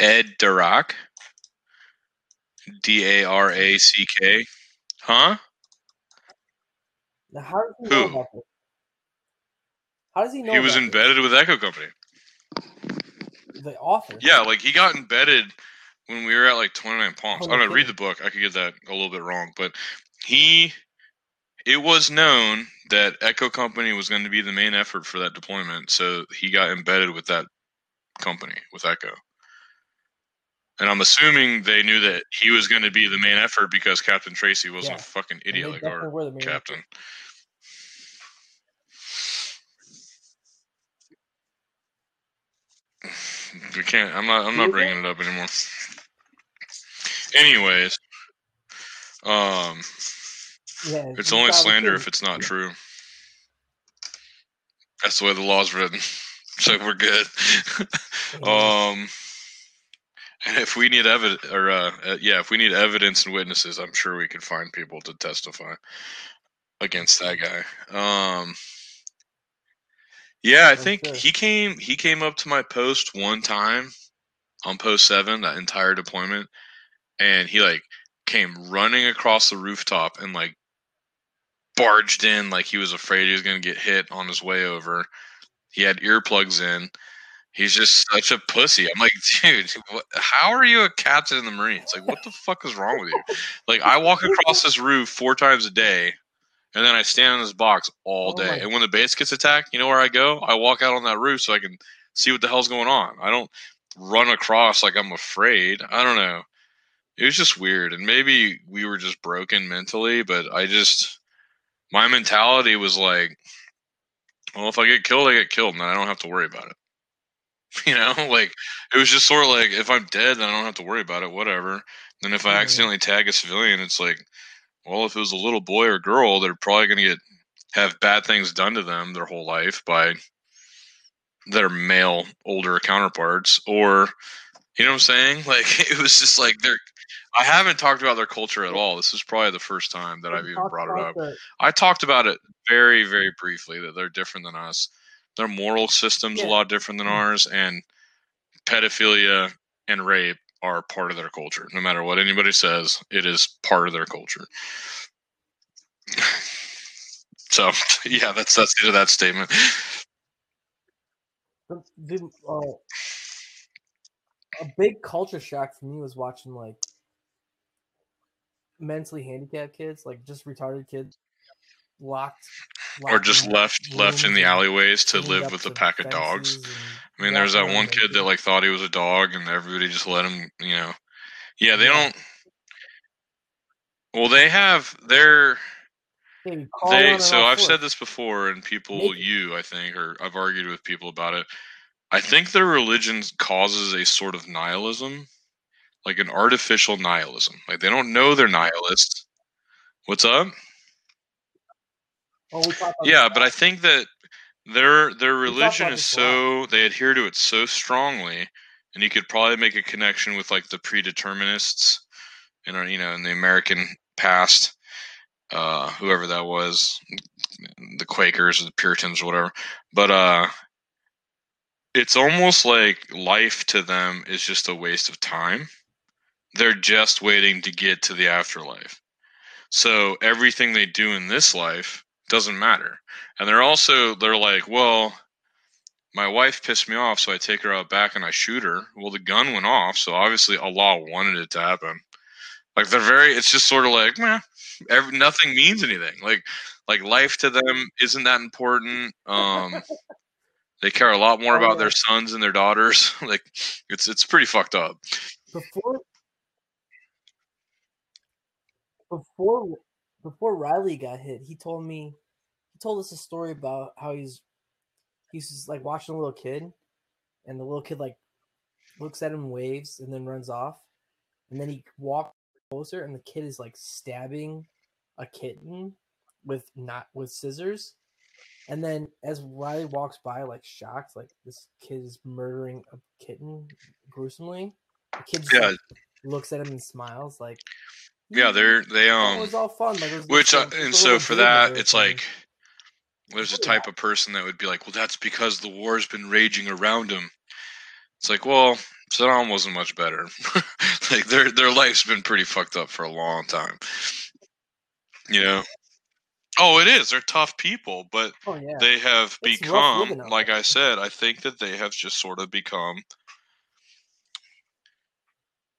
Ed Darack. D A R A C K. Huh? now? How does he know Who? about this? How does he know? He was embedded with Echo Company. The author. Yeah, like he got embedded when we were at like 29 Palms. Oh, I don't know, read the book. I could get that a little bit wrong, but he it was known that Echo Company was going to be the main effort for that deployment, so he got embedded with that company with Echo. And I'm assuming they knew that he was going to be the main effort because Captain Tracy wasn't Yeah. a fucking idiot like our were the main captain. We can't. I'm not. I'm not bringing it up anymore. Anyways, um, Yeah, it's only slander couldn't. if it's not true. That's the way the law's written. So we're good. Um, and if we need evidence, or uh, uh, yeah, if we need evidence and witnesses, I'm sure we could find people to testify against that guy. Um, yeah, I think he came. He came up to my post one time on post seven, that entire deployment, and he like came running across the rooftop and like barged in like he was afraid he was gonna get hit on his way over. He had earplugs in. He's just such a pussy. I'm like, dude, what, how are you a captain in the Marines? Like, what the fuck is wrong with you? Like, I walk across this roof four times a day, and then I stand in this box all Oh day. my- and when the base gets attacked, you know where I go? I walk out on that roof so I can see what the hell's going on. I don't run across like I'm afraid. I don't know. It was just weird, and maybe we were just broken mentally, but I just my mentality was like, well, if I get killed, I get killed, and I don't have to worry about it. You know, like it was just sort of like if I'm dead, then I don't have to worry about it. Whatever. Then if I Mhm. accidentally tag a civilian, it's like, well, if it was a little boy or girl, they're probably going to get have bad things done to them their whole life by their male older counterparts, or you know what I'm saying? Like it was just like they're. I haven't talked about their culture at all. This is probably the first time that I've even brought it up. the- I talked about it very, very briefly that they're different than us. Their moral system's a lot different than ours, and pedophilia and rape are part of their culture. No matter what anybody says, it is part of their culture. So yeah, that's that's the end of that statement. the, the uh, a big culture shock for me was watching like mentally handicapped kids, like just retarded kids, locked, Or just left left in the alleyways to live with a pack of dogs. I mean, there's that one kid that like thought he was a dog, and everybody just let him. You know, yeah, they don't. Well, they have their They. So I've said this before, and people, you, I think, or I've argued with people about it. I think their religion causes a sort of nihilism, like an artificial nihilism. Like they don't know they're nihilists. What's up? We Yeah, but I think that their their religion is this a lot. so they adhere to it so strongly, and you could probably make a connection with like the predeterminists, in our, you know, in the American past, uh, whoever that was, the Quakers or the Puritans or whatever. But uh, it's almost like life to them is just a waste of time. They're just waiting to get to the afterlife. So everything they do in this life doesn't matter. And they're also they're like, well, my wife pissed me off, so I take her out back and I shoot her. Well, the gun went off, so obviously Allah wanted it to happen. Like they're very, it's just sort of like, meh, every, nothing means anything. Like, like life to them isn't that important. Um, they care a lot more Oh, about their sons and their daughters. like, it's it's pretty fucked up. before before before Riley got hit, he told me he told us a story about how he's he's just like watching a little kid, and the little kid like looks at him, waves, and then runs off, and then he walks closer, and the kid is like stabbing a kitten with not with scissors. And then as Riley walks by, like shocked, like this kid is murdering a kitten gruesomely. The kid Yeah, like, looks at him and smiles, like yeah, they're they it um, was all fun. Like, was which uh, and so for that, it's like there's a type of person that would be like, well, that's because the war's been raging around him. It's like, well, Saddam wasn't much better. like their their life's been pretty fucked up for a long time. You know. Oh, it is. They're tough people, but oh yeah, they have It's become, like. I said, I think that they have just sort of become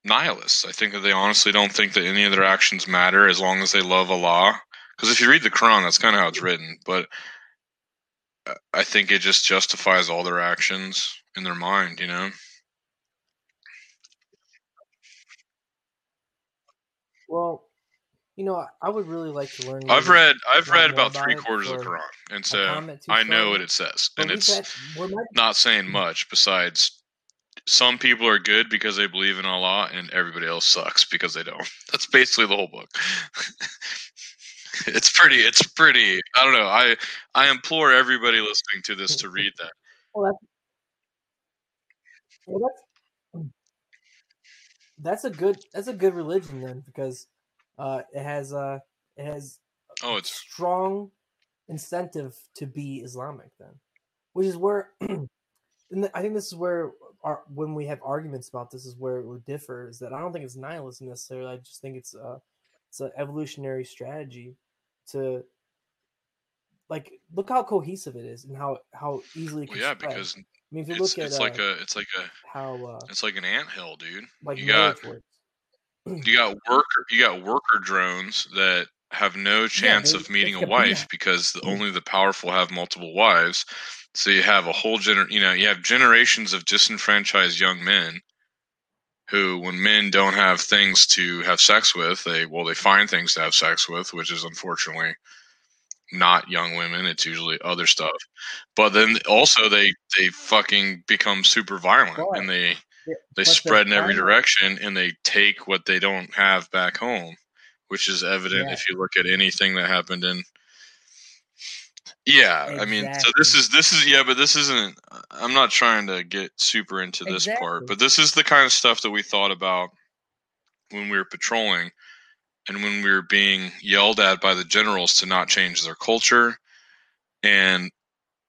nihilists. I think that they honestly don't think that any of their actions matter as long as they love Allah. Because if you read the Quran, that's kind of how it's written. But uh, I think it just justifies all their actions in their mind. You know. well, you know, I- I would really like to learn. I've read I've read about three quarters of the Quran, and so I know what it says, and it's we're not saying much besides some people are good because they believe in Allah and everybody else sucks because they don't. That's basically the whole book. it's pretty it's pretty I don't know. I I implore everybody listening to this to read that. well, that's well, that's that's a good that's a good religion then because uh, it has uh it has Oh, it's strong incentive to be Islamic then, which is where and I think this is where our, when we have arguments about this is where it would differ is that I don't think it's nihilism necessarily. I just think it's a it's an evolutionary strategy to like look how cohesive it is and how how easily it well, yeah, spread. because I mean, if you it's look at it's uh, like a it's like a how uh, it's like an anthill, dude. like you got works. you got worker you got worker drones that have no chance they- of meeting a wife because the, only the powerful have multiple wives. So you have a whole gener you know you have generations of disenfranchised young men who, when men don't have things to have sex with, they well they find things to have sex with, which is unfortunately not young women. It's usually other stuff. But then also they they fucking become super violent and they they but spread in every direction and they take what they don't have back home, which is evident Yeah. if you look at anything that happened in. Yeah, I mean, so this is this is yeah, but this isn't. I'm not trying to get super into this part, but this is the kind of stuff that we thought about when we were patrolling, and when we were being yelled at by the generals to not change their culture, and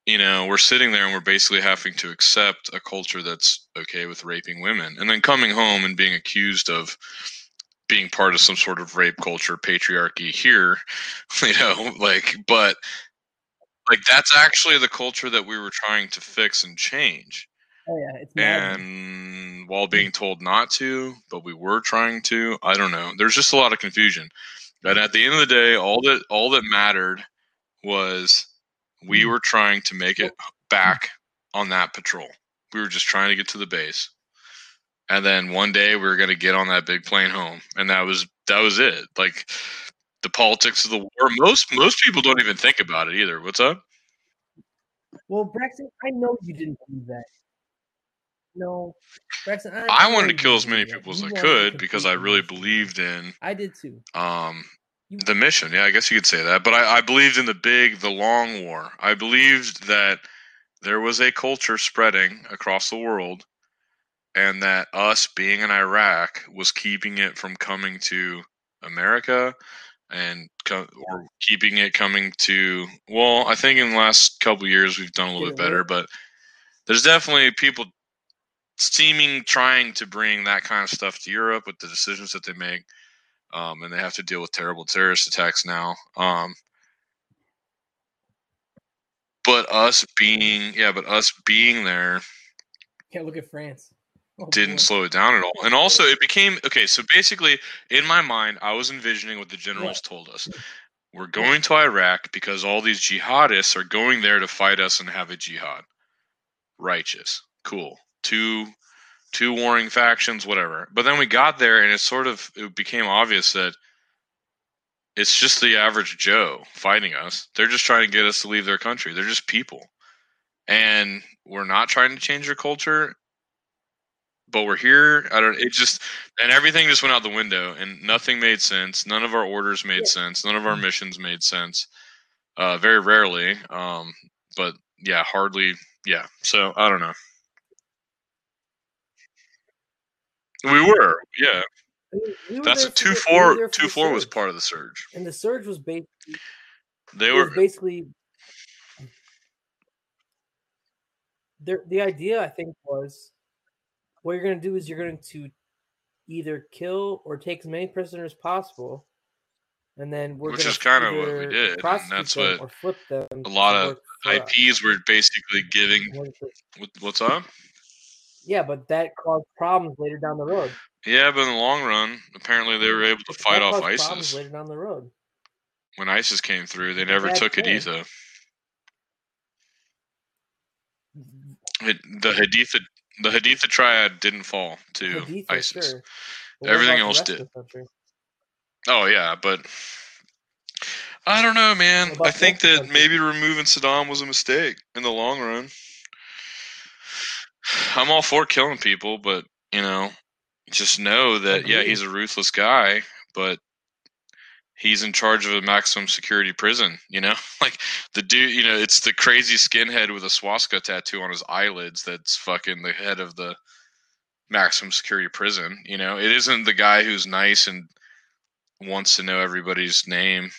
you know we're sitting there and we're basically having to accept a culture that's okay with raping women and then coming home and being accused of being part of some sort of rape culture patriarchy here you know like but like that's actually the culture that we were trying to fix and change Oh yeah, it's maddening. and while being told not to but we were trying to i don't know there's just a lot of confusion and at the end of the day all that all that mattered was we were trying to make it back on that patrol we were just trying to get to the base and then one day we were going to get on that big plane home, and that was that was it. Like the politics of the war. Most most people don't even think about it either. What's up? Well, Braxton, I know you didn't believe that. No, Braxton. I, I wanted to kill as many people as I could because I really believed in I did too. um the mission. Yeah, I guess you could say that. But I, I believed in the big, the long war. I believed that there was a culture spreading across the world, and that us being in Iraq was keeping it from coming to America, and co- or keeping it coming to. Well, I think in the last couple years we've done a little bit better, but there's definitely people seeming trying to bring that kind of stuff to Europe with the decisions that they make um, and they have to deal with terrible terrorist attacks now. Um, but us being, yeah, but us being there Can't look at France. Oh, didn't slow it down at all. And also, it became okay. So basically, in my mind, I was envisioning what the generals told us. We're going to Iraq because all these jihadists are going there to fight us and have a jihad. Righteous, cool. Two, two warring factions, whatever. But then we got there, and it sort of it became obvious that it's just the average Joe fighting us. They're just trying to get us to leave their country. They're just people, and we're not trying to change their culture. But we're here. I don't. It just and everything just went out the window, and nothing made sense. None of our orders made Yeah. sense. None of our missions made sense. Uh, very rarely. Um, but yeah, hardly. Yeah. So I don't know. We were. Yeah. I mean, we were That's for two we four. there Two four was part of the surge. and the surge was basically They were. basically the the idea I think was what you're going to do is you're going to either kill or take as many prisoners as possible, and then we're Which is kinda what we did, and that's what or flip them. a lot of us. IPs were basically giving. What is what- What's up? Yeah, but that caused problems later down the road. Yeah, but in the long run, apparently they were able to That fight off ISIS. later down the road. When ISIS came through, they never took thing. Haditha. Had- The Haditha, the Haditha triad didn't fall to Haditha, ISIS. sure. Everything else did. Oh yeah, but I don't know, man. I think that country? maybe removing Saddam was a mistake in the long run. I'm all for killing people, but you know, just know that yeah, he's a ruthless guy, but he's in charge of a maximum security prison. You know, like the dude. You know, it's the crazy skinhead with a swastika tattoo on his eyelids that's fucking the head of the maximum security prison. You know, it isn't the guy who's nice and wants to know everybody's name.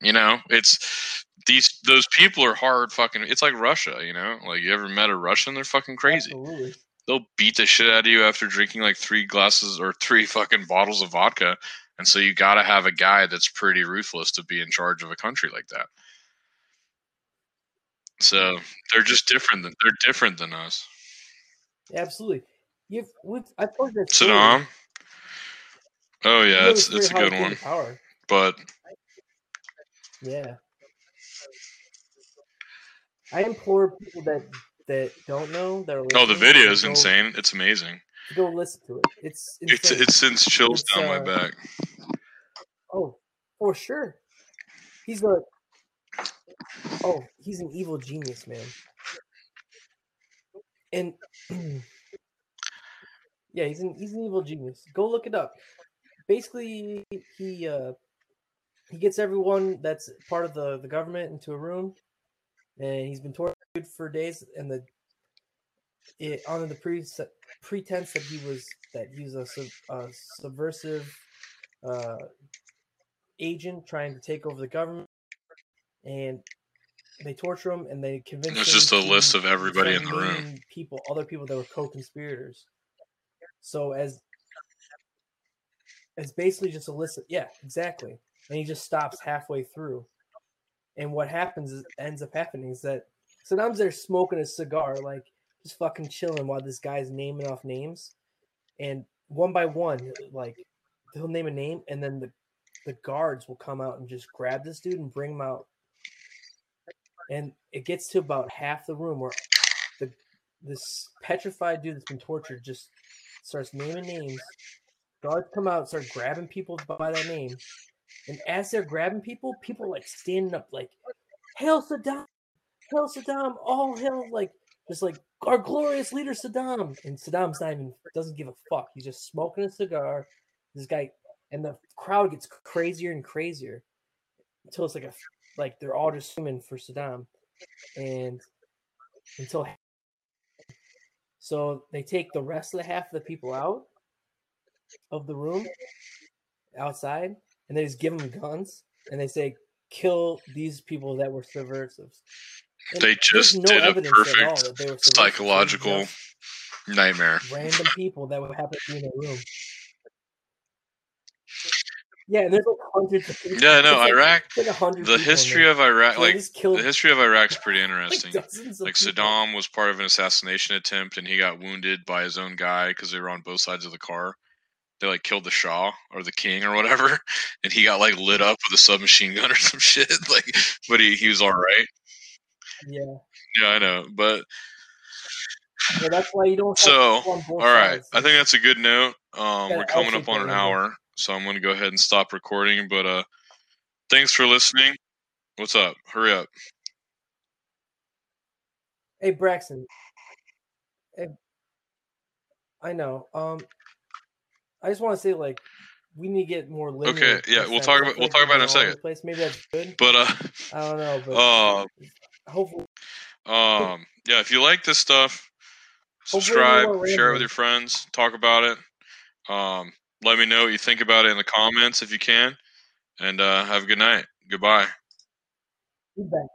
You know, it's these those people are hard fucking. It's like Russia. You know, like you ever met a Russian? They're fucking crazy. Absolutely. They'll beat the shit out of you after drinking like three glasses or three fucking bottles of vodka. And so you got to have a guy that's pretty ruthless to be in charge of a country like that. So they're just different. Than, they're different than us. Absolutely. You've, we've, I told you that story. Saddam. Oh yeah, it's it's a good one. Power. But Yeah. I implore people that that don't know that are oh, the video is insane. It's amazing. Go listen to it. It's It's insane. it sends chills It's, down my uh, back. Oh, for sure. He's a oh, he's an evil genius, man. And yeah, he's an he's an evil genius. Go look it up. Basically, he uh he gets everyone that's part of the the government into a room, and he's been tortured for days. And the it under the pre- pretense that he was that he was a, sub, a subversive uh, agent trying to take over the government, and they torture him and they convince. There's him just a list of everybody in the room. People, other people that were co-conspirators. So as it's basically just a list. Of, yeah, exactly. And he just stops halfway through. And what happens is ends up happening is that Saddam's there smoking a cigar, like just fucking chilling while this guy's naming off names. And one by one, like he'll name a name, and then the the guards will come out and just grab this dude and bring him out. And it gets to about half the room where the this petrified dude that's been tortured just starts naming names. Guards come out, start grabbing people by that name, and as they're grabbing people, people are like standing up, like "Hail Saddam! Hail Saddam! All hail!" Like just like our glorious leader Saddam, and Saddam's not even doesn't give a fuck. He's just smoking a cigar. This guy, and the crowd gets crazier and crazier until it's like a like they're all just swimming for Saddam, and until so they take the rest of the half of the people out of the room outside, and they just give them guns, and they say, "Kill these people that were subversives." And they just there's did a evidence at all perfect that they were subversives. It was psychological nightmare. random people that would happen to be in a room. Yeah, there's like hundreds of people. Yeah, no, like- Iraq. like. The history of Iraq, like the history of Iraq's pretty interesting. Like, Like people. Saddam was part of an assassination attempt, and he got wounded by his own guy because they were on both sides of the car. They like killed the Shah or the king or whatever, and he got like lit up with a submachine gun or some shit. Like, but he he was all right. Yeah, Yeah, I know. But yeah, that's why you don't. So, people on both all right, sides. I think that's a good note. Um, we're coming up on an hour, so I'm going to go ahead and stop recording. But uh, thanks for listening. What's up? Hurry up. Hey Braxton. Hey, I know. Um, I just want to say like we need to get more linear. Okay, yeah, we'll talk about- we'll talk about it in a going all over second. Place. Maybe that's good. But uh, I don't know, but uh, hopefully, um, yeah, if you like this stuff, subscribe, share it with your friends, talk about it. Um, let me know what you think about it in the comments if you can, and uh, have a good night. Goodbye. feedback.